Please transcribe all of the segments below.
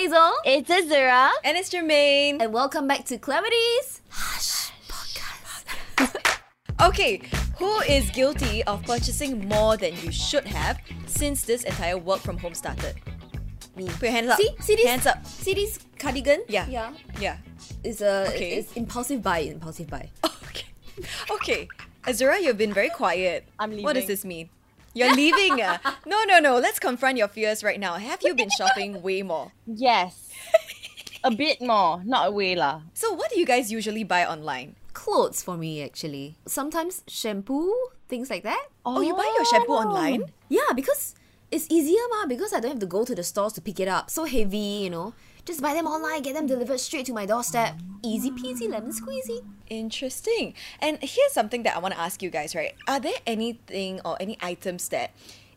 Hazel. It's Azura. And it's Jermaine. And welcome back to Clarity's Hush Podcast. Okay, who is guilty of purchasing more than you should have since this entire work from home started? Me. Put your hands up. See, see this? Hands up. See this cardigan? Yeah. Yeah. Yeah. It's a Okay. it's impulsive buy. Impulsive buy. Okay. Okay. Azura, you've been very quiet. I'm leaving. What does this mean? You're leaving? ah? No, no, no. Let's confront your fears right now. Have you been shopping way more? Yes. a bit more, not a way lah. So, what do you guys usually buy online? Clothes for me actually. Sometimes shampoo, things like that. Oh, you buy your shampoo online? Yeah, because it's easier ma. Because I don't have to go to the stores to pick it up. So heavy, you know. Just buy them online, get them delivered straight to my doorstep. Easy peasy, lemon squeezy. Interesting. And here's something that I want to ask you guys, right? Are there anything or any items that,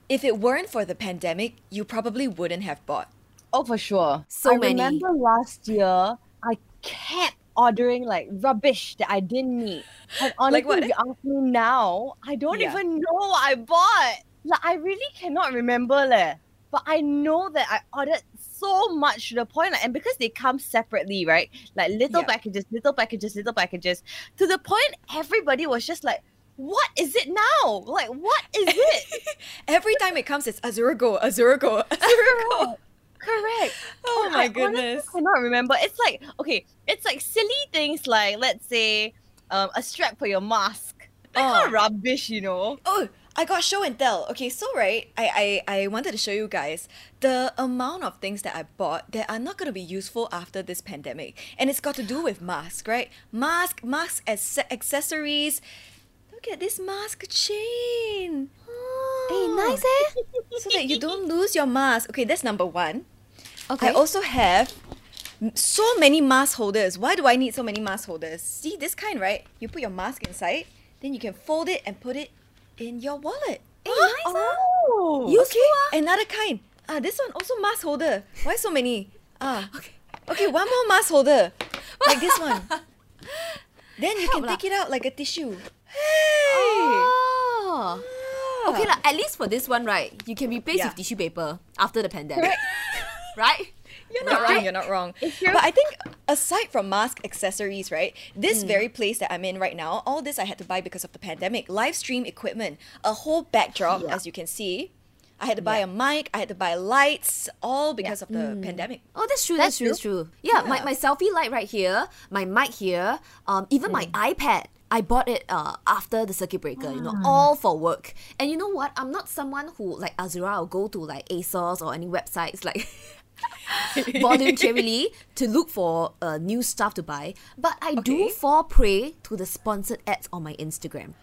if it weren't for the pandemic, you probably wouldn't have bought? Oh, for sure. So I many. remember last year, I kept ordering like rubbish that I didn't need. And honestly, Like what? if you ask me now, I don't Yeah. even know what I bought. Like, I really cannot remember leh. But I know that I ordered so much to the point, like, and because they come separately, right? Like little Yeah. packages, little packages, little packages, to the point everybody was just like, what is it now? Like, what is it? Every time it comes, it's Azura go, Azura go, Azura go. Correct. Oh I my honestly goodness. I cannot remember. It's like okay, it's like silly things like let's say um, a strap for your mask. Oh. rubbish, you know. Oh, I got show and tell. Okay, so right, I, I I wanted to show you guys the amount of things that I bought that are not gonna be useful after this pandemic, and it's got to do with mask, right? Mask, mask as accessories. Look at this mask chain. Oh. Hey, nice eh? so that you don't lose your mask. Okay, that's number one. Okay. I also have so many mask holders. Why do I need so many mask holders? See this kind, right? You put your mask inside, then you can fold it and put it in your wallet. Hey, nice. Oh, Useful ah. Another kind. Ah, this one also mask holder. Why so many? Ah, okay. Okay, one more mask holder, like this one. Then you can take it out like a tissue. Hey. Oh. Okay, lah. at least for this one, right? You can replace Yeah. with tissue paper after the pandemic. right? You're not Right? wrong. You're not wrong. You're- But I think aside from mask accessories, right? This Mm. very place that I'm in right now, all this I had to buy because of the pandemic. Live stream equipment, a whole backdrop, Yeah. as you can see. I had to buy a mic. I had to buy lights, all because of Mm. the pandemic. Oh, that's true. That's, That's true. That's true. Yeah, My, Yeah. my selfie light right here, my mic here, um, even my iPad. I bought it uh, after the circuit breaker, you know, all for work. And you know what? I'm not someone who, like Azura, will go to like ASOS or any websites like voluntarily to look for uh, new stuff to buy. But I do fall prey to the sponsored ads on my Instagram.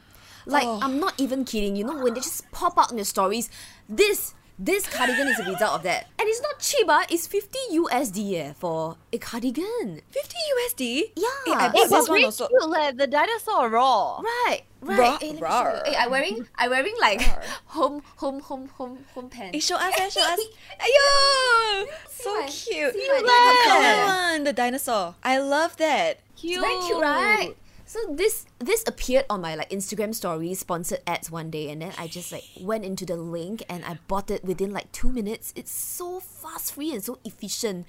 Like, Oh. I'm not even kidding. You know, when they just pop out in your stories, this this cardigan is a result of that. And it's not cheap, ah. It's 50 USD eh, for a cardigan. 50 USD? Yeah. Eh, I Hey, bought but this one really also. cute, leh. The dinosaur raw. Right, right. Rawr, Hey, let rawr. Hey, I wearing I wearing like home home home home home pants. Eh, show us, eh, show us. Ayo! So my- cute. see my The dinosaur. colour one, the dinosaur. I love that. Cute. It's very cute, right? So this this appeared on my like Instagram story sponsored ads one day, and then I just like went into the link and I bought it within like two minutes. It's so fast, free, and so efficient.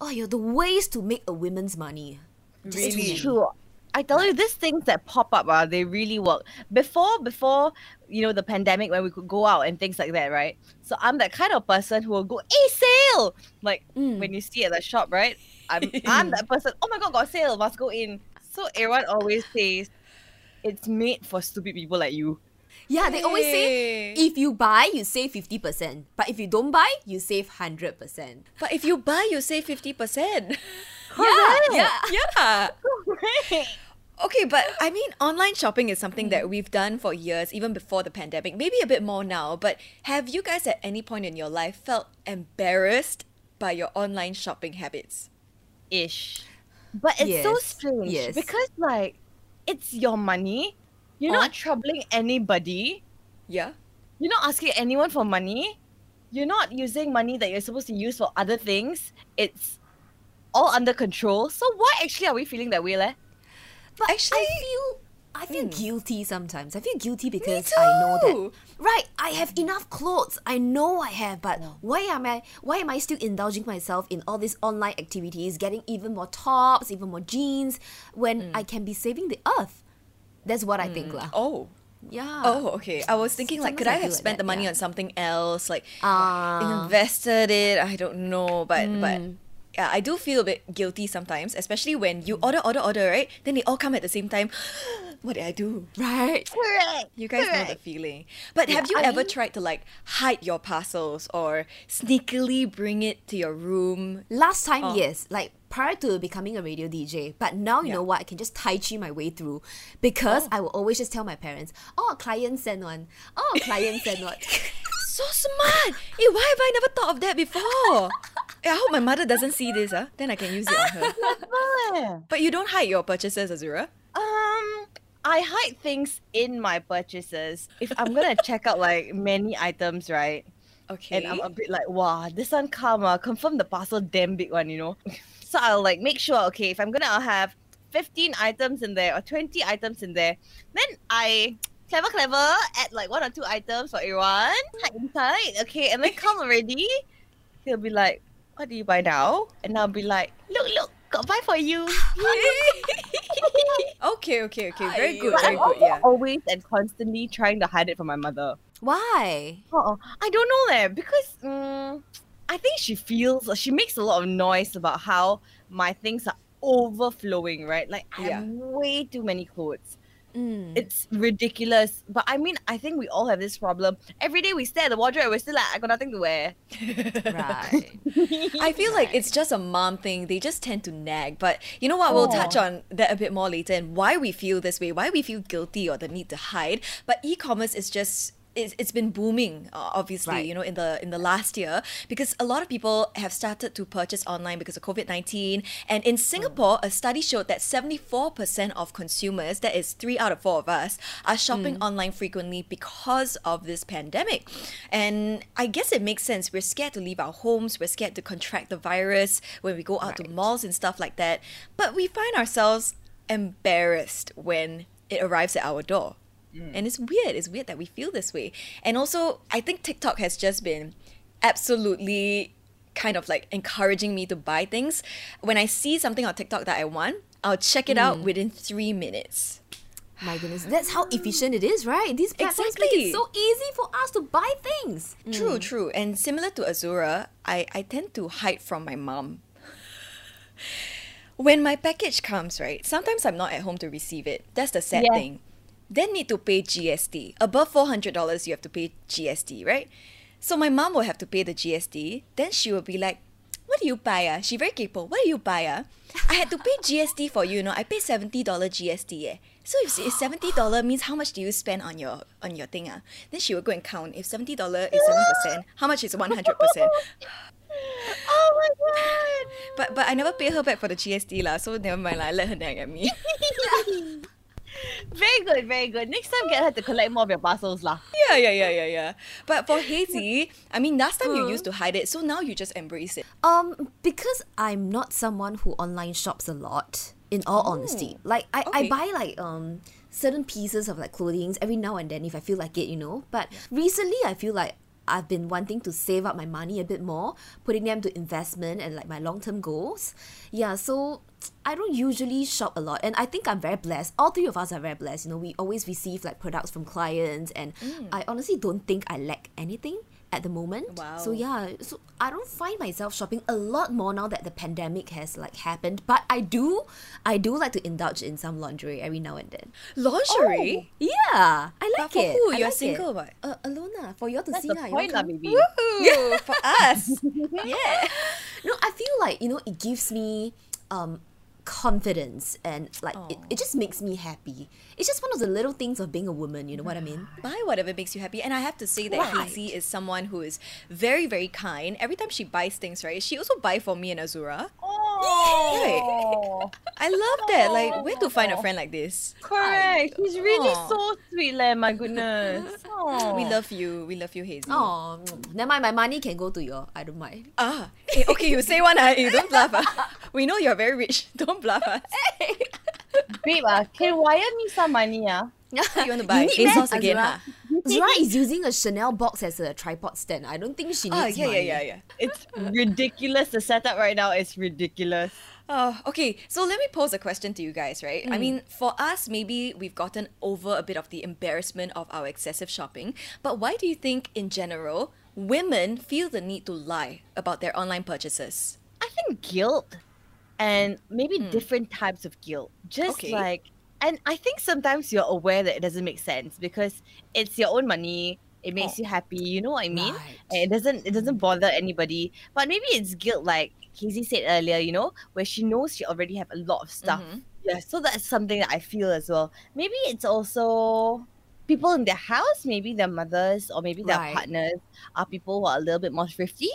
Oh, yeah, the ways to make a woman's money. Just too Really? many. True. I tell you, these things that pop up, uh, they really work. Before, before you know the pandemic, when we could go out and things like that, right? So I'm that kind of person who will go, "Hey, sale!" Like Mm. when you see at the shop, right? I'm I'm that person. Oh my god, got sale, must go in. So everyone always says, "It's made for stupid people like you." Yeah, they always say if you buy, you save fifty percent, but if you don't buy, you save hundred percent. But if you buy, you save 50%. Yeah, yeah. yeah. Right. Okay, but I mean, online shopping is something that we've done for years, even before the pandemic, maybe a bit more now. But have you guys at any point in your life felt embarrassed by your online shopping habits? Ish. But it's so strange yes. because like it's your money. You're not troubling anybody. Yeah? You're not asking anyone for money. You're not using money that you're supposed to use for other things. It's all under control. So why actually are we feeling that way, leh? But Actually- I feel I feel guilty sometimes. I feel guilty because I know that right. I have enough clothes. I know I have, but why am I why am I still indulging myself in all these online activities, getting even more tops, even more jeans, when I can be saving the earth? That's what I think, lah. Oh. Yeah. Oh, okay. I was thinking like, could I I have like spent that, the money yeah. on something else, like Ah. invested it? I don't know, but but Mm. Yeah, I do feel a bit guilty sometimes, especially when you order, order, order, right? Then they all come at the same time. what did I do? right. Correct. You guys know the feeling. But have you I ever mean- tried to like hide your parcels or sneakily bring it to your room? Last time, Oh. yes, like prior to becoming a radio DJ, but now you Yeah. know what? I can just tai chi my way through because oh. I will always just tell my parents, "Oh, client sent one. Oh, client sent one." So smart! hey, why have I never thought of that before? I hope my mother doesn't see this, huh? Then I can use it on her. But you don't hide your purchases, Azura. Um, I hide things in my purchases. If I'm gonna check out like many items, right? Okay. And I'm a bit like, wow, this one come, uh, confirm the parcel damn big one, you know. so I'll like make sure, okay, if I'm gonna have 15 items in there or 20 items in there, then I clever clever add like one or two items for everyone, hide inside, okay, and then come already. He'll be like, what do you buy now? And I'll be like, look, look, got buy for you. okay, okay, okay. Very good, But very I'm good, yeah. always and constantly trying to hide it from my mother. Why? Oh, I don't know there because mm, I think she feels she makes a lot of noise about how my things are overflowing, right? Like I Yeah. have way too many clothes. Mm. It's ridiculous. But I mean, I think we all have this problem. Every day we stare at the wardrobe we're still like, I got nothing to wear. right. I feel like it's just a mom thing. They just tend to nag. But you know what? We'll touch on that a bit more later and why we feel this way, why we feel guilty or the need to hide. But e-commerce is just it's, it's been booming uh, obviously Right. you know in the in the last year because a lot of people have started to purchase online because of covid-19 and in singapore a study showed that 74% of consumers that is 3 out of 4 of us are shopping online frequently because of this pandemic. And i guess it makes sense. We're scared to leave our homes. We're scared to contract the virus when we go out to malls and stuff like that. But we find ourselves embarrassed when it arrives at our door Mm. and it's weird. It's weird that we feel this way. And also, I think TikTok has just been absolutely kind of like encouraging me to buy things. When I see something on TikTok that I want, I'll check it out mm. within three minutes. My goodness, that's how efficient it is, right? These platforms make Exactly. it so easy for us to buy things. True, mm. true. And similar to Azura, I, I tend to hide from my mom. When my package comes, right, sometimes I'm not at home to receive it. That's the sad Yeah. thing. Then need to pay GST. Above $400, you have to pay GST, right? So my mom will have to pay the GST. Then she will be like, what do you buy? Ah? She very capable. What do you buy? Ah? I had to pay GST for you, you know. I paid $70 GST. Eh. So if it's $70 means how much do you spend on your on your thing? Ah? Then she will go and count. If $70 is 7%, how much is 100%? Oh my god! But but I never pay her back for the GST lah, so never mind lah. I let her nag at me. Very good, very good. Next time, get her to collect more of your parcels, lah. yeah, yeah, yeah, yeah, yeah. But for Hazy, I mean, last time you used to hide it, so now you just embrace it. Um, because I'm not someone who online shops a lot. In all honesty, like I, I buy like um certain pieces of like clothing every now and then if I feel like it, you know. But recently, I feel like I've been wanting to save up my money a bit more, putting them to investment and like my long term goals. Yeah, so I don't usually shop a lot, and I think I'm very blessed. All three of us are very blessed. You know, we always receive like products from clients, and mm. I honestly don't think I lack anything at the moment. Wow. So yeah, so I don't find myself shopping a lot more now that the pandemic has like happened. But I do, I do like to indulge in some lingerie every now and then. Lingerie? Yeah, I like But for it. who? You're like single, it. what? Uh, alone lah, for you to That's see the you point, come. baby. Ooh, for us. yeah. No, I feel like you know it gives me um confidence and like it, it just makes me happy. It's just one of the little things of being a woman. You know what I mean? Buy whatever makes you happy. And I have to say that Right. Hazy is someone who is very, very kind. Every time she buys things, right, she also buy for me and Azura. Oh, I love that. Like, where to find a friend like this? correct. He's really Aw. so sweet, leh. My goodness. Aw. We love you. We love you, Hazy. Oh, never mind. My money can go to your. I don't mind. Ah, eh, okay, you say one, ah, you don't bluff. Ah. We know you're very rich. Don't bluff us. Babe, uh, can wire me some money, ah? What you want to buy? need ASOS that, again, huh? Zura is using a Chanel box as a tripod stand. I don't think she needs Oh, yeah, money. yeah, yeah, yeah. It's ridiculous. The setup right now is ridiculous. Oh, okay. So let me pose a question to you guys, right? I mean, for us, maybe we've gotten over a bit of the embarrassment of our excessive shopping, but why do you think, in general, women feel the need to lie about their online purchases? I think guilt and maybe different types of guilt. Just Okay. like, and I think sometimes you're aware that it doesn't make sense because it's your own money. It makes Oh. you happy. You know what I mean? Right. And it doesn't. It doesn't bother anybody. But maybe it's guilt, like Casey said earlier. You know, where she knows she already have a lot of stuff. Mhm. Yeah. So that's something that I feel as well. Maybe it's also people in their house. Maybe their mothers or maybe their Right. partners are people who are a little bit more thrifty.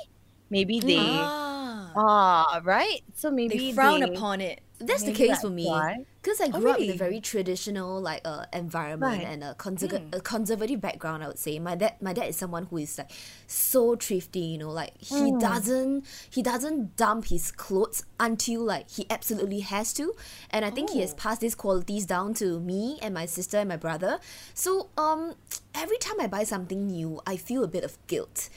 Maybe they. Ah, Ah, right. So maybe they frown they- upon it. That's the Maybe case for me. Because I Oh, grew up in a very traditional like uh, environment Right. and a, conserv- Mm. a conservative background. I would say my dad my dad is someone who is like so thrifty. You know, like he doesn't he doesn't dump his clothes until like he absolutely has to. And I think he has Oh. passed these qualities down to me and my sister and my brother. So um, every time I buy something new, I feel a bit of guilt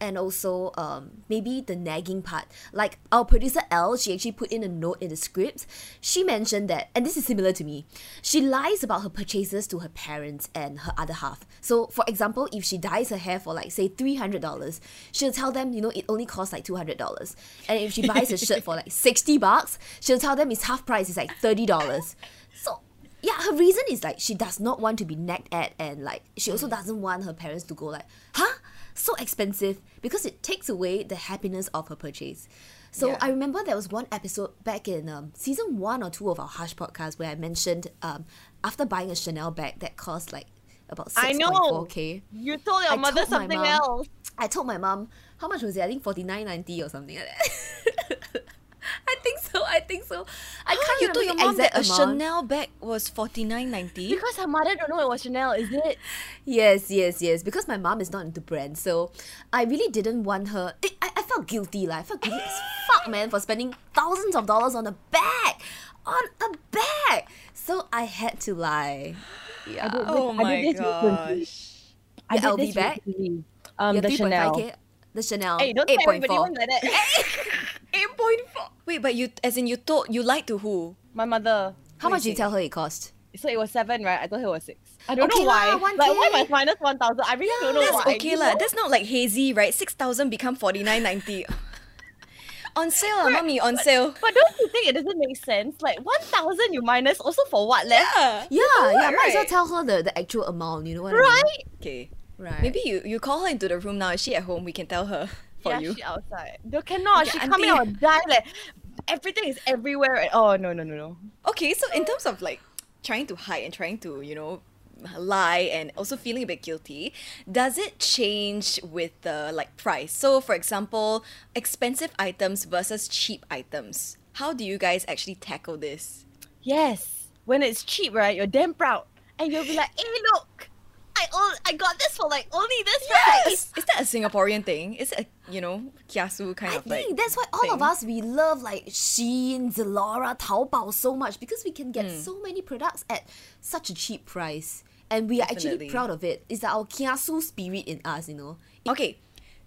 and also um, maybe the nagging part. Like our producer Elle, she actually put in a note in the script. She mentioned that, and this is similar to me, she lies about her purchases to her parents and her other half. So, for example, if she dyes her hair for like say three hundred dollars, she'll tell them, you know, it only costs like two hundred dollars. And if she buys a shirt for like sixty bucks, she'll tell them it's half price, it's like thirty dollars. So yeah, her reason is like she does not want to be nagged at, and like she also doesn't want her parents to go like, huh, so expensive because it takes away the happiness of her purchase. So Yeah. I remember there was one episode back in um, season one or two of our Hush podcast where I mentioned um, after buying a Chanel bag that cost like about I six know. point four k. You told your I mother told something mom. else. I told my mom how much was it? I think forty nine ninety or something like that. I think so. I think so. I How can't you told your mom the that a. Chanel bag was forty nine ninety? Because her mother don't know it was Chanel, is it? Yes, yes, yes. Because my mom is not into brands, so I really didn't want her. I, I I felt guilty, like I felt guilty as fuck, man, for spending thousands of dollars on a bag, on a bag. So I had to lie. Yeah. Oh I my did this recently. gosh. I Your did LV this bag? recently. Um, Your the 3.5K, Chanel. the Chanel, Hey, don't eight tell point everybody four. like that. Eight point four. Wait, but you as in you told you lied to who? My mother. How What much did you tell her it cost? So it was seven, right? I thought it was six. I don't Okay know why. lah, 1K. Like why must minus one thousand? I really don't know That's why. okay you lah. That's not like hazy, right? Six thousand become forty nine ninety. on sale, ah, mommy, on sale. But don't you think it doesn't make sense? Like one thousand you minus also for what left? Yeah. Yeah, yeah. Might as well tell her the, the actual amount. You know what I Right? mean? Okay. Right. Maybe you, you call her into the room now. Is she at home? We can tell her for yeah, you. she outside. No, cannot. Okay, she coming auntie. out and die. Like everything is everywhere. Oh no no no no. Okay, so in terms of like trying to hide and trying to, you know, lie and also feeling a bit guilty, does it change with the like price? So for example, expensive items versus cheap items. How do you guys actually tackle this? Yes. When it's cheap, right? You're damn proud, and you'll be like, "Hey, look, I o- I got this for like only this price." Singaporean thing? Is it a, you know, kiasu kind I of like I think that's why all of us we love like Shein, Zalora, Taobao so much because we can get Hmm. so many products at such a cheap price, and we are Definitely. actually proud of it. It's like our kiasu spirit in us, you know. Okay,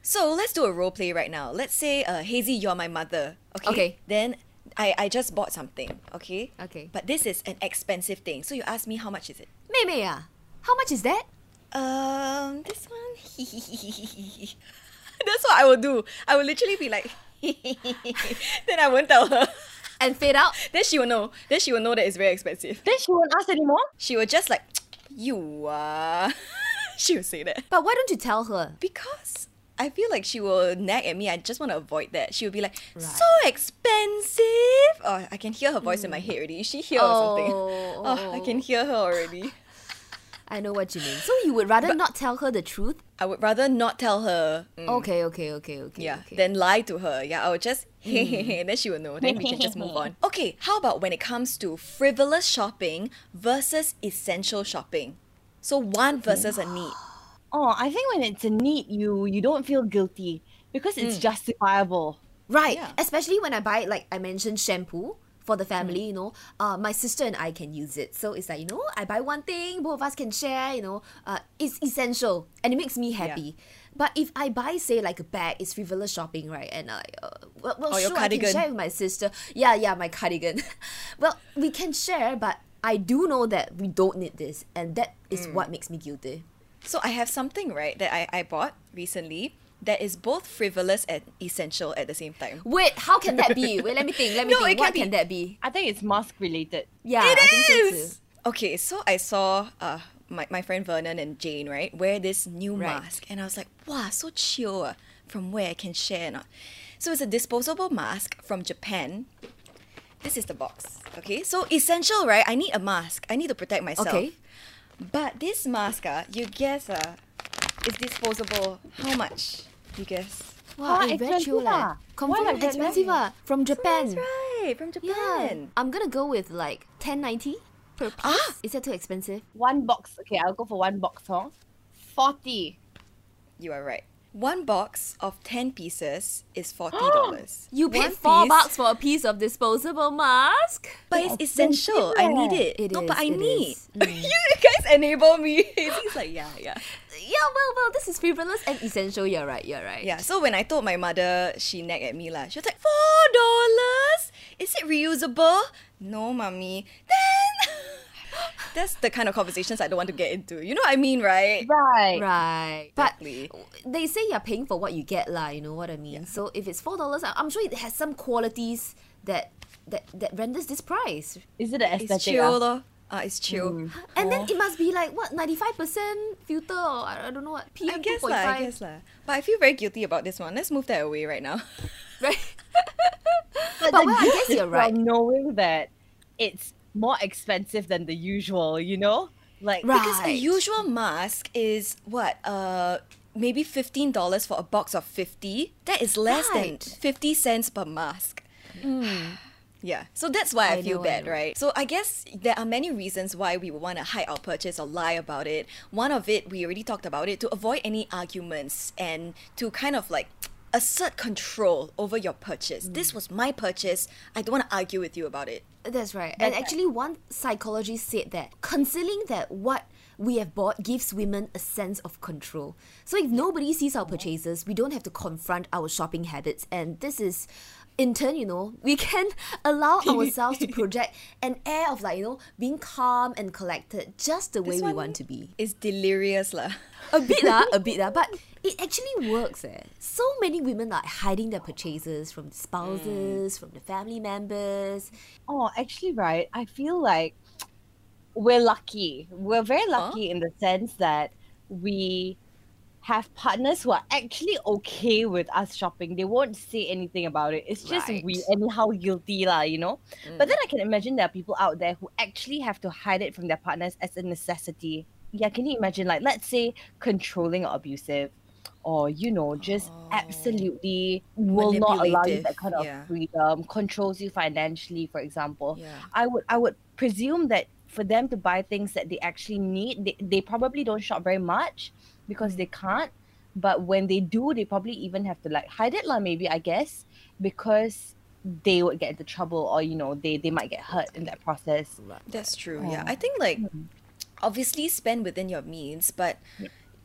so let's do a role play right now. Let's say, uh, Hazy, you're my mother. Okay. Okay. Then I, I just bought something. Okay. Okay. But this is an expensive thing. So you ask me how much is it? Mei Mei, ah, how much is that? Um, this one. That's what I will do. I will literally be like, then I won't tell her. And fade out. Then she will know. Then she will know that it's very expensive. Then she won't ask anymore. She will just like, you are. she will say that. But why don't you tell her? Because I feel like she will nag at me. I just want to avoid that. She will be like, Right. so expensive. Oh, I can hear her voice in my head already. Is she here or something? Oh, Oh, I can hear her already. I know what you mean. So you would rather not tell her the truth? I would rather not tell her. mm, Okay, okay, okay, okay. Yeah, okay. then lie to her. Yeah, I would just then she will know. Then we can just move on. Okay, how about when it comes to frivolous shopping versus essential shopping? So one versus a need. Oh, I think when it's a need, you you don't feel guilty because it's justifiable. Right. Yeah. Especially when I buy, like I mentioned, shampoo for the family, you know, uh, my sister and I can use it. So it's like, you know, I buy one thing, both of us can share, you know, uh, it's essential and it makes me happy. But if I buy, say, like a bag, it's frivolous shopping, right? And I, uh, well, well your sure, I can share with my sister. Yeah, yeah, my cardigan. well, we can share, but I do know that we don't need this, and that is Mm. what makes me guilty. So I have something right that I, I bought recently that is both frivolous and essential at the same time. Wait, how can that be? Wait, let me think. Let me No, think. it What can be- can that be? I think it's mask related. Yeah, It I think so Okay, so I saw uh my, my friend Vernon and Jane, right, wear this new Right. mask. And I was like, wow, so chill. ah, From where I can share or not. So it's a disposable mask from Japan. This is the box. Okay, so essential, right? I need a mask. I need to protect myself. Okay. But this mask, uh, you guess, uh, is disposable. How much? You guess? Wow, Ah, it's very expensive chill leh. Why Confirm like that, expensive ah. From Japan. That's right, from Japan. Yeah. I'm gonna go with like ten ninety per piece. Ah! Is that too expensive? One box. Okay, I'll go for one box, huh? 40. You are right. One box of 10 pieces is $40. You paid One four piece- bucks for a piece of disposable mask? But it's essential. I need it. It no, but I it need. is. Mm. you guys enable me. He's like, yeah, yeah. Yeah, well, well, this is frivolous and essential. You're right. You're right. Yeah, so when I told my mother, she nagged at me lah. She was like, four dollars? Is it reusable? No, mommy. Then that's the kind of conversations I don't want to get into. You know what I mean, right? Right. Right. But they say you're paying for what you get, lah. You know what I mean? So if it's four dollars, I'm sure it has some qualities that that that renders this price. Is it an It's aesthetic? chill, ah? though. Ah, it's chill. And then it must be like what ninety five percent filter or I I don't know what PM I guess point lah, I guess lah. But I feel very guilty about this one. Let's move that away right now. Right. But, But the well, I guess is you're right. Knowing that it's more expensive than the usual, you know? Like, Right. Because a usual mask is what? Uh maybe fifteen dollars for a box of fifty. That is less Right. than fifty cents per mask. Yeah. So that's why I, I feel know, bad, know. right? So I guess there are many reasons why we would want to hide our purchase or lie about it. One of it, we already talked about it, to avoid any arguments and to kind of like assert control over your purchase. Mm. This was my purchase. I don't want to argue with you about it. That's right. And actually, one psychologist said that concealing that what we have bought gives women a sense of control. So if nobody sees our purchases, we don't have to confront our shopping habits. And this is, in turn, you know, we can allow ourselves to project an air of like, you know, being calm and collected just the way we want to be. It's delirious lah. A bit lah, a bit lah, but it actually works eh. So many women are hiding their purchases from the spouses, from the family members. oh, actually, right, I feel like we're lucky. We're very lucky in the sense that we have partners who are actually okay with us shopping. They won't say anything about it. It's just Right. we anyhow guilty lah, you know. Mm. But then I can imagine there are people out there who actually have to hide it from their partners as a necessity. Yeah, can you imagine? Like, let's say controlling or abusive, or you know, just oh. absolutely will not allow you that kind of yeah. freedom, controls you financially, for example. Yeah. I would I would presume that for them to buy things that they actually need, they, they probably don't shop very much because they can't. But when they do, they probably even have to like hide it lah, maybe I guess, because they would get into trouble or you know they they might get hurt in that process. That's true. Yeah. I think like mm-hmm. obviously spend within your means, but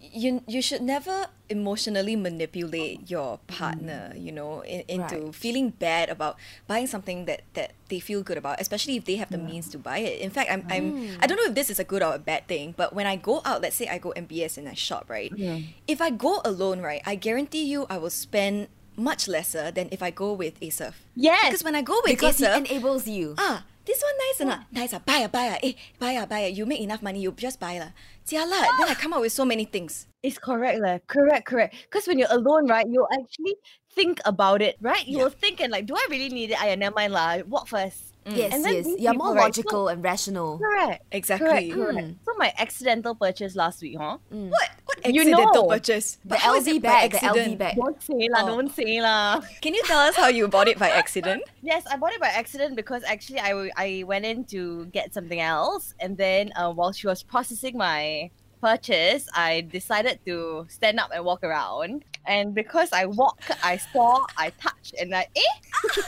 you you should never emotionally manipulate your partner. You know, in, into Right. feeling bad about buying something that that they feel good about, especially if they have the means to buy it. In fact, I'm I'm I don't know if this is a good or a bad thing, but when I go out, let's say I go MBS and I shop, right? yeah. If I go alone, right, I guarantee you I will spend much lesser than if I go with Azura. Yes. Because when I go with Because Azura, enables you. ah, this one nice or not? Nice ah, buy ah, buy ah, eh, buy ah, buy ah. You make enough money, you just buy lah. Jialat, then I come up with so many things. It's correct, lah. Correct, correct. Because when you're alone, right, you'll actually think about it, right? You'll think and like, do I really need it? I never mind lah. Walk first. Yes, And then yes. You're people, more right, so- logical and rational. Correct. Exactly. Correct, correct. So my accidental purchase last week, huh? What? What You accidental know. purchase? The But how is LV bag, the LV bag. Don't say lah, Oh. don't say lah. Can you tell us how you bought it by accident? Yes, I bought it by accident because actually I, I went in to get something else, and then uh, while she was processing my purchase, I decided to stand up and walk around. And because I walk, I saw, I touched, and I eh,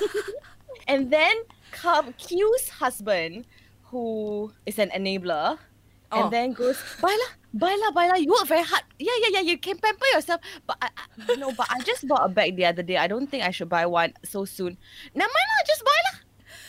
and then come Q's husband, who is an enabler, Oh. and then goes, Baila, Baila, Baila, you work very hard. Yeah, yeah, yeah, you can pamper yourself. But I, I no, but I just bought a bag the other day. I don't think I should buy one so soon. Never mind, lah, just buy lah.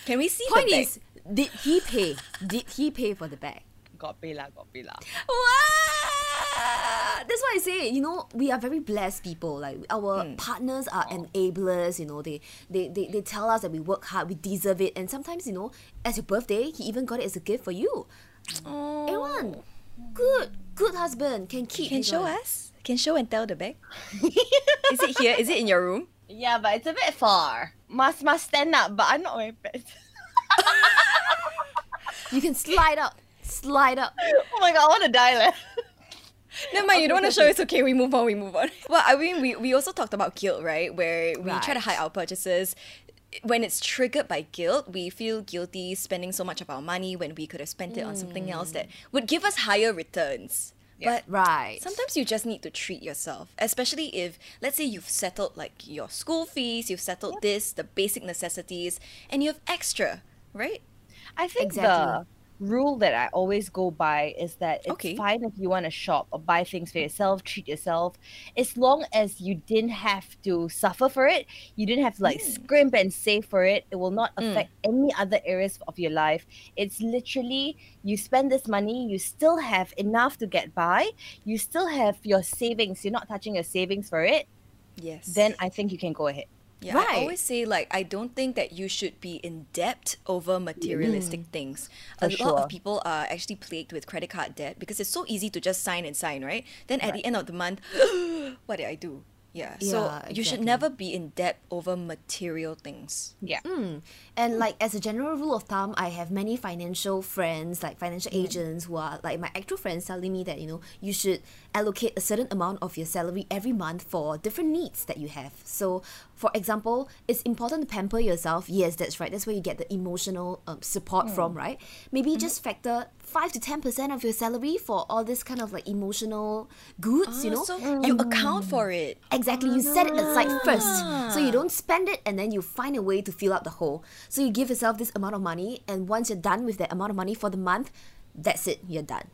Can we see Point is, did he pay? Did he pay for the bag? Got pay lah, got pay lah. Wow! That's why I say, you know, we are very blessed people. Like our hmm. partners are enablers, you know, they, they, they, they tell us that we work hard, we deserve it. And sometimes, you know, as your birthday, he even got it as a gift for you. Oh. Everyone, good, good husband can keep. Can show one. us? Can show and tell the bag? Is it here? Is it in your room? Yeah, but it's a bit far. Must must stand up, but I'm not wearing pants. You can slide up, slide up. oh my god, I want to die leh. Never mind, you don't want to show it's okay, we move on, we move on. Well, I mean, we, we also talked about guilt, right? Where we try to hide our purchases. When it's triggered by guilt, we feel guilty spending so much of our money when we could have spent it on something else that mm. would give us higher returns. But Right. sometimes you just need to treat yourself, especially if, let's say, you've settled like your school fees, you've settled this, the basic necessities, and you have extra, right? I think Exactly. the rule that I always go by is that it's Okay. fine if you want to shop or buy things for yourself, treat yourself, as long as you didn't have to suffer for it, you didn't have to like mm. scrimp and save for it. It will not mm. affect any other areas of your life. It's literally you spend this money, you still have enough to get by, you still have your savings, you're not touching your savings for it, Yes. then I think you can go ahead. Yeah, I always say like I don't think that you should be in debt over materialistic things. For A For lot of people are actually plagued with credit card debt because it's so easy to just sign and sign, right? Then at the end of the month, what did I do? Yeah. So Yeah, you should never be in debt over material things. Yeah. Mm. And like as a general rule of thumb, I have many financial friends, like financial mm. agents who are like my actual friends telling me that, you know, you should allocate a certain amount of your salary every month for different needs that you have. So for example, it's important to pamper yourself. Yes, that's right. That's where you get the emotional um, support hmm. from, right? Maybe mm-hmm. just factor five to ten percent of your salary for all this kind of like emotional goods, you ah, know? so you account for it. Exactly, you set it aside ah. first. So you don't spend it and then you find a way to fill up the hole. So you give yourself this amount of money, and once you're done with that amount of money for the month, that's it, you're done.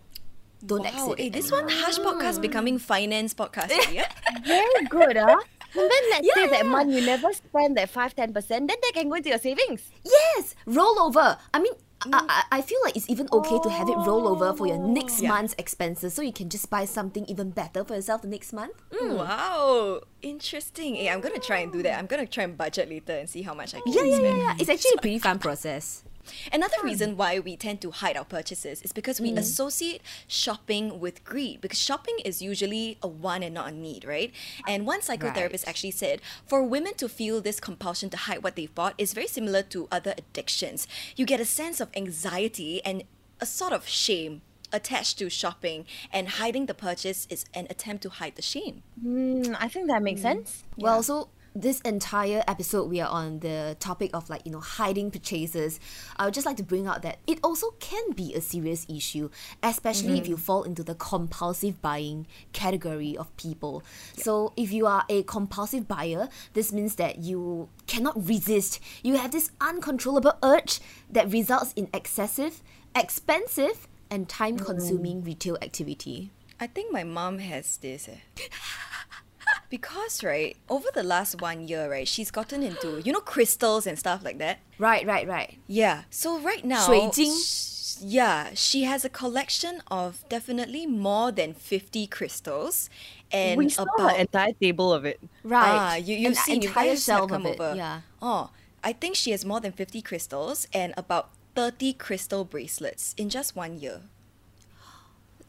Don't Wow, exit. hey, it eh, this anymore. one Hush podcast becoming hmm. finance podcast. yeah? Very good, huh? And then let's Yeah, say that yeah. month you never spend that 5 10%, then that can go into your savings. Yes, roll over. I mean, I, I I feel like it's even okay to have it roll over for your next Yeah. month's expenses, so you can just buy something even better for yourself the next month. Mm. Wow, interesting. Hey, I'm gonna try and do that. I'm gonna try and budget later and see how much I can Yeah, yeah, yeah, yeah. It's actually a pretty fun process. Another hmm. reason why we tend to hide our purchases is because we hmm. associate shopping with greed because shopping is usually a want and not a need, right? And one psychotherapist Right. actually said for women to feel this compulsion to hide what they've bought is very similar to other addictions. You get a sense of anxiety and a sort of shame attached to shopping and hiding the purchase is an attempt to hide the shame. Hmm, I think that makes hmm. sense. Well, so this entire episode we are on the topic of like you know hiding purchases. I would just like to bring out that it also can be a serious issue, especially if you fall into the compulsive buying category of people. So if you are a compulsive buyer, this means that you cannot resist. You have this uncontrollable urge that results in excessive, expensive, and time-consuming retail activity. I think my mom has this. Eh. Because right, over the last one year, right, she's gotten into you know crystals and stuff like that. Right, right, right. Yeah. So right now, 水晶 sh- yeah, she has a collection of definitely more than fifty crystals, and we saw about an entire table of it. Right. Ah, you you've An seen you entire guys have shelf come of it. over. Yeah. Oh, I think she has more than fifty crystals and about thirty crystal bracelets in just one year.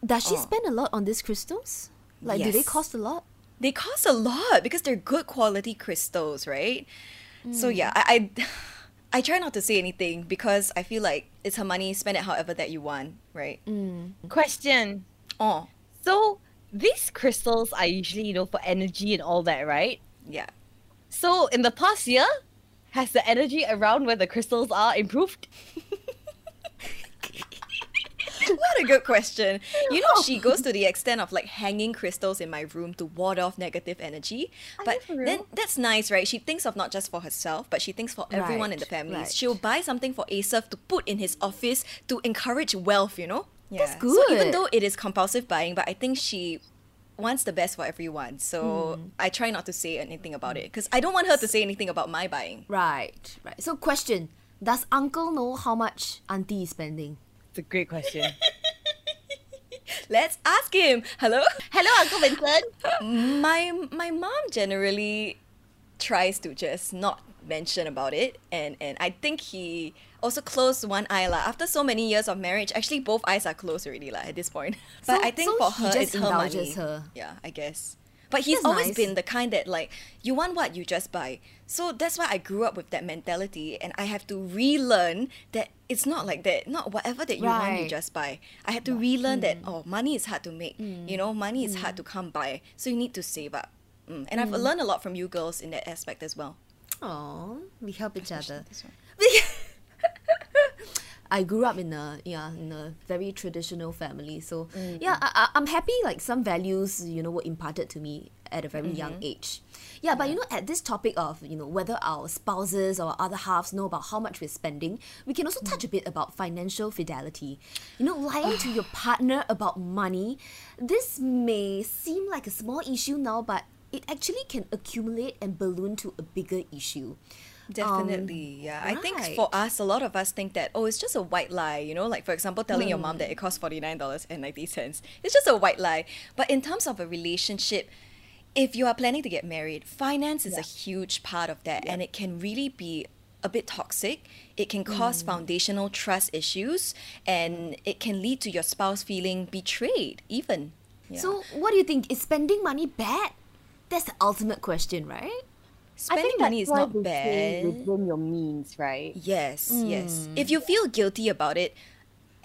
Does she Oh. spend a lot on these crystals? Like, do they cost a lot? They cost a lot because they're good quality crystals, right? So mm. yeah, I, I I try not to say anything because I feel like it's her money, spend it however that you want, right? Mm. Question. Oh, So these crystals are usually, you know, for energy and all that, right? yeah. So in the past year, has the energy around where the crystals are improved? What a good question. You know, she goes to the extent of like hanging crystals in my room to ward off negative energy. But then that's nice, right? She thinks of not just for herself, but she thinks for everyone in the family. right. She'll buy something for Asaf to put in his office to encourage wealth, you know? Yeah. That's good. So even though it is compulsive buying, but I think she wants the best for everyone. So Hmm. I try not to say anything about it because I don't want her to say anything about my buying. Right, right. So, question: Does Uncle know how much Auntie is spending? A great question. Let's ask him. Hello? Hello, Uncle Vincent. my my mom generally tries to just not mention about it and and I think he also closed one eye lah. After so many years of marriage, actually both eyes are closed already lah at this point. But So- I think so for her it's her money. her. Yeah, I guess. But he's That's always nice. been the kind that like you want what you just buy. So that's why I grew up with that mentality and I have to relearn that it's not like that. Not whatever that you want you just buy. I had to relearn that mm. oh money is hard to make. You mm. know, money is hard mm. to come by. So you need to save up. Mm. And I've learned a lot from you girls in that aspect as well. Oh, we help each other. I grew up in a yeah in a very traditional family, so mm-hmm. yeah, I, I, I'm happy. Like some values, you know, were imparted to me at a very young mm-hmm. age. Yeah, but you know, at this topic of you know whether our spouses or other halves know about how much we're spending, we can also touch mm-hmm. a bit about financial fidelity. You know, lying to your partner about money. This may seem like a small issue now, but it actually can accumulate and balloon to a bigger issue. Definitely, um, yeah. I think for us, a lot of us think that oh, it's just a white lie. You know, like for example, telling your mom that it hmm. costs forty nine dollars and ninety cents. It's just a white lie. But in terms of a relationship, if you are planning to get married, finance is a huge part of that, and it can really be a bit toxic. It can cause hmm. foundational trust issues, and it can lead to your spouse feeling betrayed, even. Yeah. So, what do you think? Is spending money bad? That's the ultimate question, right? Spending money is not bad. within your means, right? Yes, yes. Mm. If you feel guilty about it,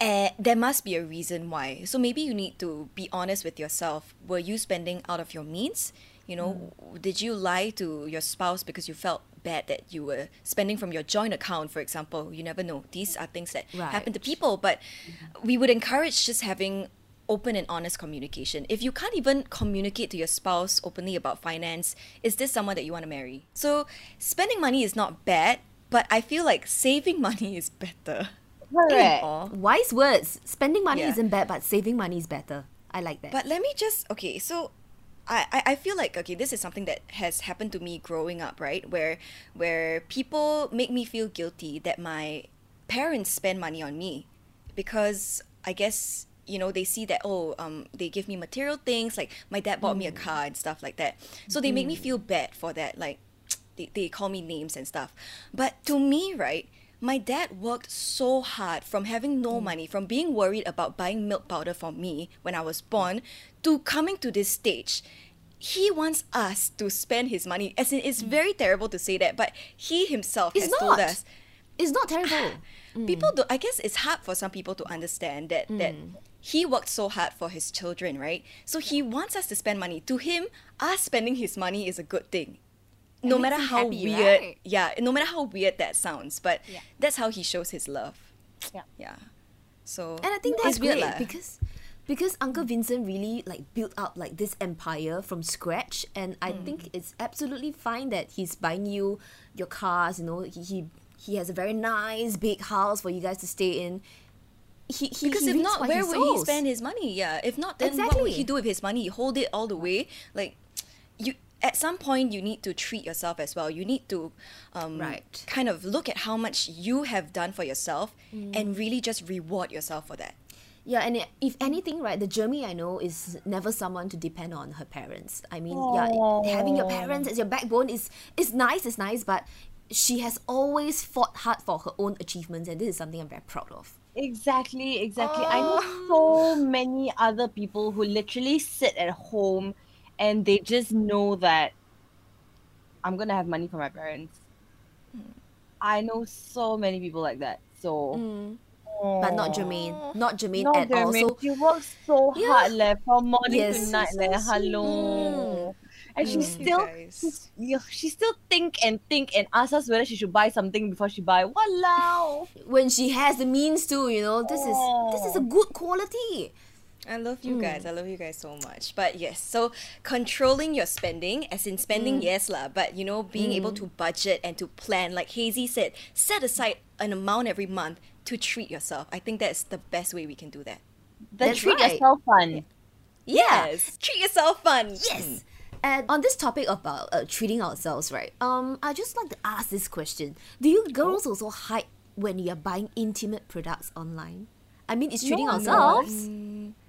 uh, there must be a reason why. So maybe you need to be honest with yourself. Were you spending out of your means? You know, mm. did you lie to your spouse because you felt bad that you were spending from your joint account, for example? You never know. These are things that happen to people, but mm-hmm. we would encourage just having open and honest communication. If you can't even communicate to your spouse openly about finance, is this someone that you want to marry? So, spending money is not bad, but I feel like saving money is better. Correct. Wise words. Spending money Yeah. isn't bad, but saving money is better. I like that. But let me just okay, so I, I, I feel like okay, this is something that has happened to me growing up, right? Where where people make me feel guilty that my parents spend money on me because I guess you know they see that oh um they give me material things like my dad bought me a mm. car and stuff like that. So they make me mm. feel bad for that like they, they call me names and stuff. But to me right my dad worked so hard from having no mm. money from being worried about buying milk powder for me when i was born to coming to this stage. He wants us to spend his money. As in it's very terrible to say that but he himself It's has told us. It's not terrible. people do i guess it's hard for some people to understand that that Mm. he worked so hard for his children right so he wants us to spend money to him us spending his money is a good thing no matter how happy, weird right? yeah no matter how weird that sounds but Yeah. that's how he shows his love Yeah. yeah so And I think that's weird great because because Uncle Vincent really like built up like this empire from scratch, and I Mm. think it's absolutely fine that he's buying you your cars. You know, he he, he has a very nice big house for you guys to stay in. He, he because he if not where he would he spend his money yeah if not then what would he do with his money hold it all the way like you at some point you need to treat yourself as well you need to um, Right. kind of look at how much you have done for yourself Mm. and really just reward yourself for that Yeah, and if anything, right, the Jermaine I know is never someone to depend on her parents. I mean, yeah, having your parents as your backbone is is nice, is nice, but she has always fought hard for her own achievements, and this is something I'm very proud of. Exactly, exactly. I know oh. so many other people who literally sit at home and they just know that I'm gonna have money for my parents. Hmm. I know so many people like that. So hmm. But not Jermaine, not Jermaine Not at all. So She works so Yeah. hard leh, from morning Yes. to night leh. So Hello. Hmm. And she Mm. still guys. she still think and think and ask us whether she should buy something before she buy. Walao. When she has the means to, you know, this is this is a good quality. I love you hmm. guys. I love you guys so much. But yes, so controlling your spending, as in spending, hmm. yes lah. But you know, being able hmm. to budget and to plan, like Hazy said, set aside an amount every month to treat yourself. I think that's the best way we can do that. The That's treat right. yourself fun. Yes, treat yourself fun. Yes. And on this topic about uh, treating ourselves, right? Um, I just like to ask this question: Do you girls also hide when you're buying intimate products online? I mean, it's treating No, ourselves,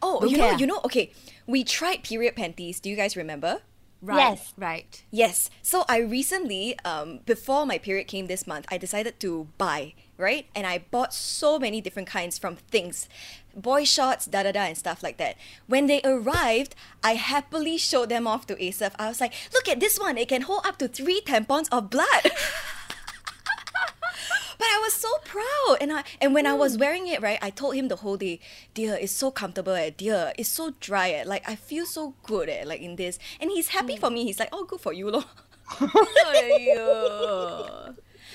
Oh, Don't you know, you know. Okay, we tried period panties. Do you guys remember? right? Yes. Right. Yes. So I recently, um, before my period came this month, I decided to buy, right? And I bought so many different kinds from things, boy shorts, da da da, and stuff like that. When they arrived, I happily showed them off to Asaph. I was like, look at this one, it can hold up to three tampons of blood. But I was so proud, and I and when I was wearing it, right, I told him the whole day, dear, it's so comfortable, eh, dear, it's so dry, eh, like I feel so good, eh, like in this, and he's happy for me. He's like, oh, good for you, lor.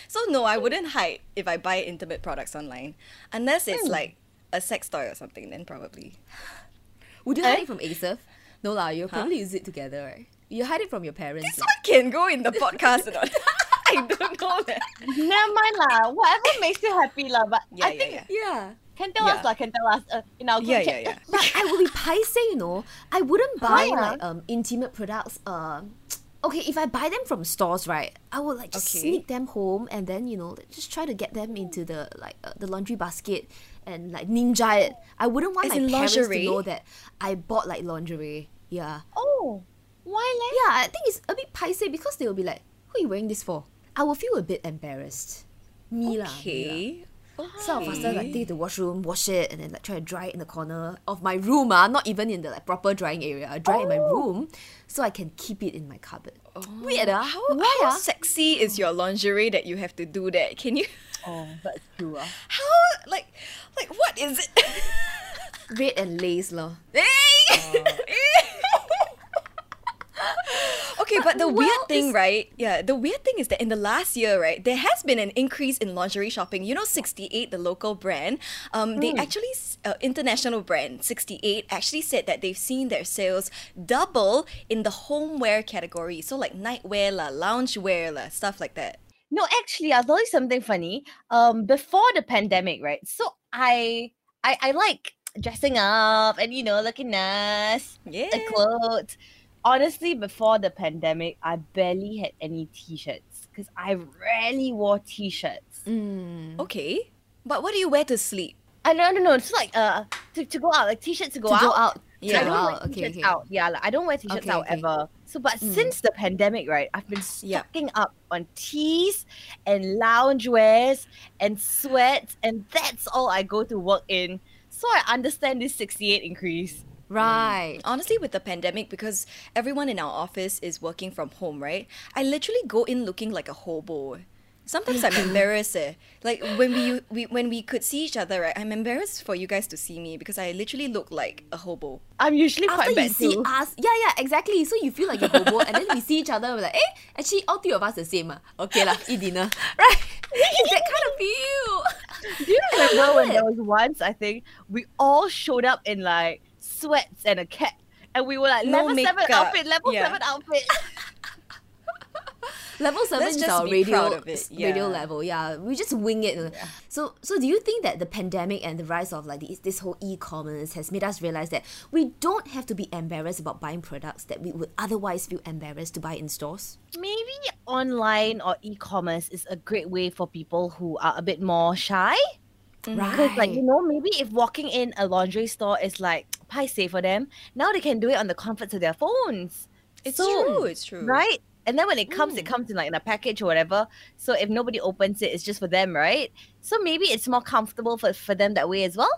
so no, I wouldn't hide if I buy intimate products online, unless it's like a sex toy or something. Then probably. Would you Eh? hide it from Asaph? No lah, you'll probably use it together, right? You hide it from your parents. This lah. one can go in the podcast or not? I don't know that. Never mind lah. Whatever makes you happy lah. But Yeah, I yeah, think yeah. Yeah. can tell Yeah. us lah. Can tell us uh, in our group Yeah, yeah, chat. yeah. But I will be paise, you know. I wouldn't buy Why, like um intimate products. Um, okay, if I buy them from stores, right, I would like just Okay. sneak them home and then you know just try to get them into the like uh, the laundry basket and like ninja it. I wouldn't want As my parents lingerie? to know that I bought like lingerie. Yeah, Oh, why leh? yeah. I think it's a bit paise because they will be like, "Who are you wearing this for?" I will feel a bit embarrassed. Me lah. So I'll faster like take it to the washroom, wash it, and then like try to dry it in the corner of my room. Ah, not even in the like proper drying area. I dry it in my room, so I can keep it in my cupboard. Weird, ah. How, Why, how ah? sexy is your lingerie that you have to do that? Can you? Oh, that's true. ah. How like like what is it? Red and lace, lor. okay, but the weird thing, right? Yeah, the weird thing is that in the last year, right, there has been an increase in lingerie shopping. You know, 68, the local brand, um, they actually, uh, international brand, 68, actually said that they've seen their sales double in the homeware category. So, like nightwear, la, loungewear, la, stuff like that. No, actually, I'll tell you something funny. Um, before the pandemic, right? So I, I, I like dressing up and you know looking nice, Yeah. the clothes. Honestly, before the pandemic, I barely had any t-shirts because I rarely wore t-shirts. Mm. Okay. But what do you wear to sleep? I no no no. It's like uh to, to go out, like t-shirts to go to out. go out. Yeah. I To go don't out. wear Okay, t-shirts okay. out. Yeah, like, I don't wear t-shirts Okay, out okay. ever. So, but Mm. since the pandemic, right, I've been Yep. stocking up on tees and loungewears and sweats, and that's all I go to work in. So I understand this 68 increase. Right. Honestly, with the pandemic, because everyone in our office is working from home, right? I literally go in looking like a hobo. Sometimes I'm embarrassed. Eh. Like when we, we when we could see each other, right? I'm embarrassed for you guys to see me because I literally look like a hobo. I'm usually After quite you bad see too. us, yeah, yeah, exactly. So you feel like you're hobo, and then we see each other, we're like, eh, actually, all three of us the same. Ah. Okay, lah, eat dinner. Right? It's that kind of feel. Do you remember when there was once, I think, we all showed up in like sweats and a cap, and we were like, No level 7 outfit, level Yeah. 7 outfit. Level seven Let's is our radio proud of it, s- radio level. Yeah, we just wing it. So, so do you think that the pandemic and the rise of like this, this whole e-commerce has made us realize that we don't have to be embarrassed about buying products that we would otherwise feel embarrassed to buy in stores? Maybe online or e-commerce is a great way for people who are a bit more shy. Because like you know, maybe if walking in a laundry store is like pie safe for them, now they can do it on the comforts of their phones. It's So- true. It's true. Right? And then when it comes, it mm. comes in like in a package or whatever. So if nobody opens it, it's just for them, right? So maybe it's more comfortable for, for them that way as well.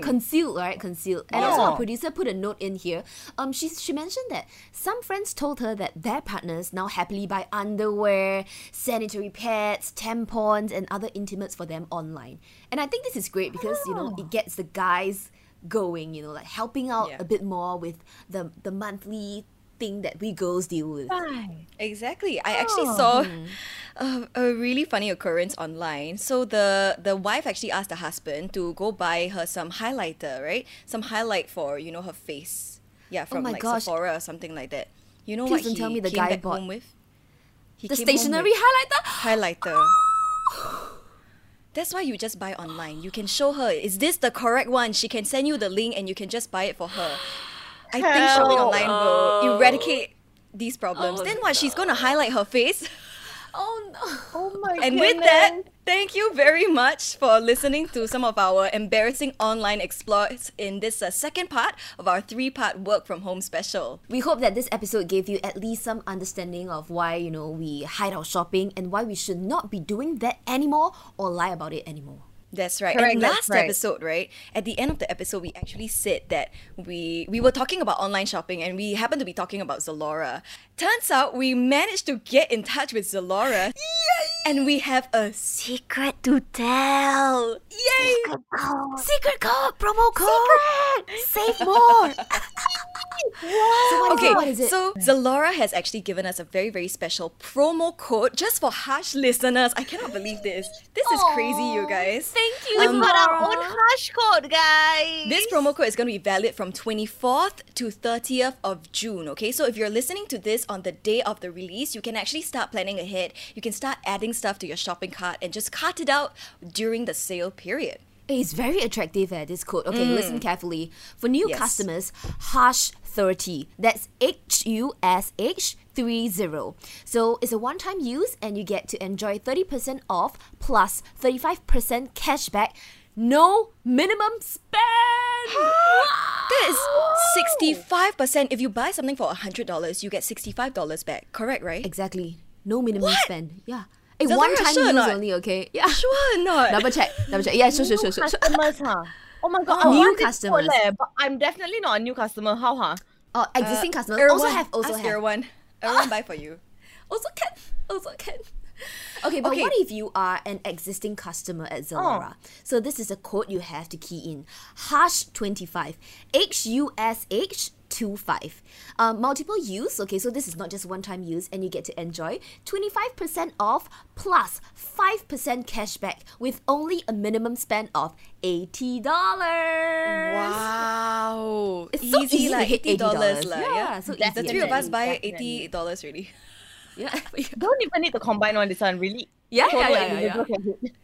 Concealed, right? Concealed. And also, our producer put a note in here. Um, she she mentioned that some friends told her that their partners now happily buy underwear, sanitary pads, tampons, and other intimates for them online. And I think this is great because you know it gets the guys going. You know, like helping out Yeah. a bit more with the the monthly thing that we girls deal with. Exactly. I actually oh. saw mm-hmm. a, um, a really funny occurrence online. So the the wife actually asked the husband to go buy her some highlighter, right? Some highlight for you know her face. Yeah, oh from my like gosh. Sephora or something like that. You know Please what don't he tell me the came guy back bought home with? He The came home stationery highlighter? highlighter. That's why you just buy online. You can show her, is this the correct one? She can send you the link and you can just buy it for her. I think shopping Help. online will eradicate these problems. Oh, then what? She's gonna highlight her face. Oh no. Oh my god. And with that, thank you very much for listening to some of our embarrassing online exploits in this uh, second part of our three part work from home special. We hope that this episode gave you at least some understanding of why, you know, we hide our shopping and why we should not be doing that anymore or lie about it anymore. That's right. Correct, and last right. episode, right? At the end of the episode, we actually said that we we were talking about online shopping and we happened to be talking about Zalora. Turns out we managed to get in touch with Zalora. And we have a secret to tell. Yay! Secret code, promo code, Secret. save more. So Okay. What is it? so Zalora has actually given us a very, very special promo code just for Hush listeners. I cannot believe this. This is crazy, you guys. Thank you. We've Um, got our own Hush code, guys. This promo code is going to be valid from 24th to 30th of June, okay? So if you're listening to this on the day of the release, you can actually start planning ahead. You can start adding stuff to your shopping cart and just cart it out during the sale period. It's very attractive eh, this code. Okay, listen carefully. For new Yes. customers, Hush 30. That's H U S H 30. So it's a one time use and you get to enjoy 30% off plus 35% cashback. No minimum spend! That is 65%. If you buy something for $100, you get $65 back. Correct, right? Exactly. No minimum What? spend. Yeah. A Zalora, one time sure use only, okay? Yeah. Sure or not? Double check. Double check. Yeah, sure, sure, sure, sure. sure. customers, huh? Oh my god, Oh, I new want this customers. code leh, but I'm definitely not a new customer. How, huh? Oh, existing uh, customers Erwan, also have also ask have. Erwan. Erwan buy for you. Also can. Also can. Okay, but Okay. what if you are an existing customer at oh. Zalora? So this is a code you have to key in. Hush 25. H U S H 25. Um, multiple use. Okay, so this is not just one time use, and you get to enjoy 25% off plus 5% cashback with only a minimum spend of $80. Wow. It's so easy to like hit $80 $80. lah, Yeah, so the three of us buy definitely. $80 really. Yeah, Don't even need to combine on this one, really. Yeah, yeah, yeah, yeah, hit.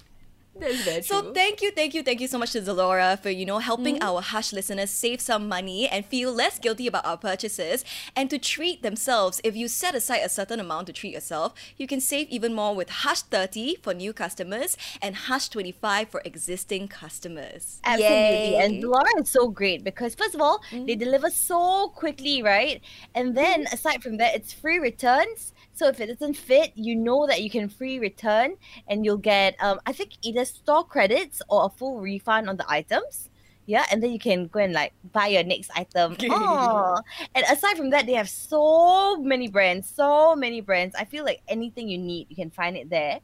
That's very So true. thank you, thank you, thank you so much to Zalora for you know helping Mm-hmm. our Hush listeners save some money and feel less guilty about our purchases and to treat themselves. If you set aside a certain amount to treat yourself, you can save even more with Hush 30 for new customers and Hush 25 for existing customers. Absolutely. Yay. And Laura is so great because first of all, they deliver so quickly, right? And then aside from that, it's free returns. So if it doesn't fit, you know that you can free return and you'll get um I think either store credits or a full refund on the items. Yeah, and then you can go and like buy your next item. oh, and aside from that, they have so many brands, so many brands. I feel like anything you need, you can find it there.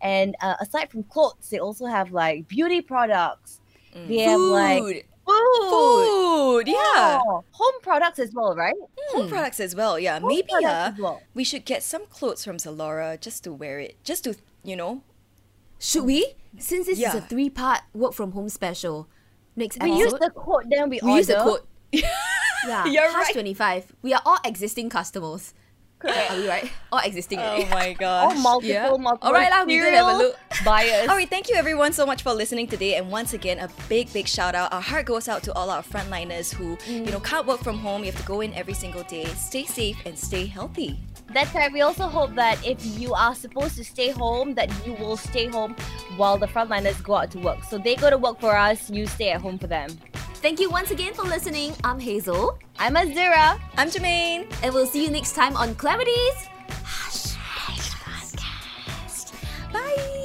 And uh, aside from clothes, they also have like beauty products. They have like Food. food, Food, yeah. Oh, home products as well, right? Home products as well, yeah. Home Maybe products uh, well. we should get some clothes from Zalora just to wear it, just to you know. Should we? Since this is a three part work from home special, next We episode, use the code, then we, we order. use the code. Yeah, You're Hush right. 25. We are all existing customers. Are we right? All existing. Oh already. my Oh, gosh. multiple, Yeah. multiple. All right, lah, we gonna have a look. Buyers. All right, thank you everyone so much for listening today. And once again, a big, big shout out. Our heart goes out to all our frontliners who, you know, mm. can't work from home. You have to go in every single day. Stay safe and stay healthy. That's right. We also hope that if you are supposed to stay home, that you will stay home while the frontliners go out to work. So they go to work for us, you stay at home for them. Thank you once again for listening. I'm Hazel. I'm Azura. I'm Jermaine. And we'll see you next time on Clarities. Bye.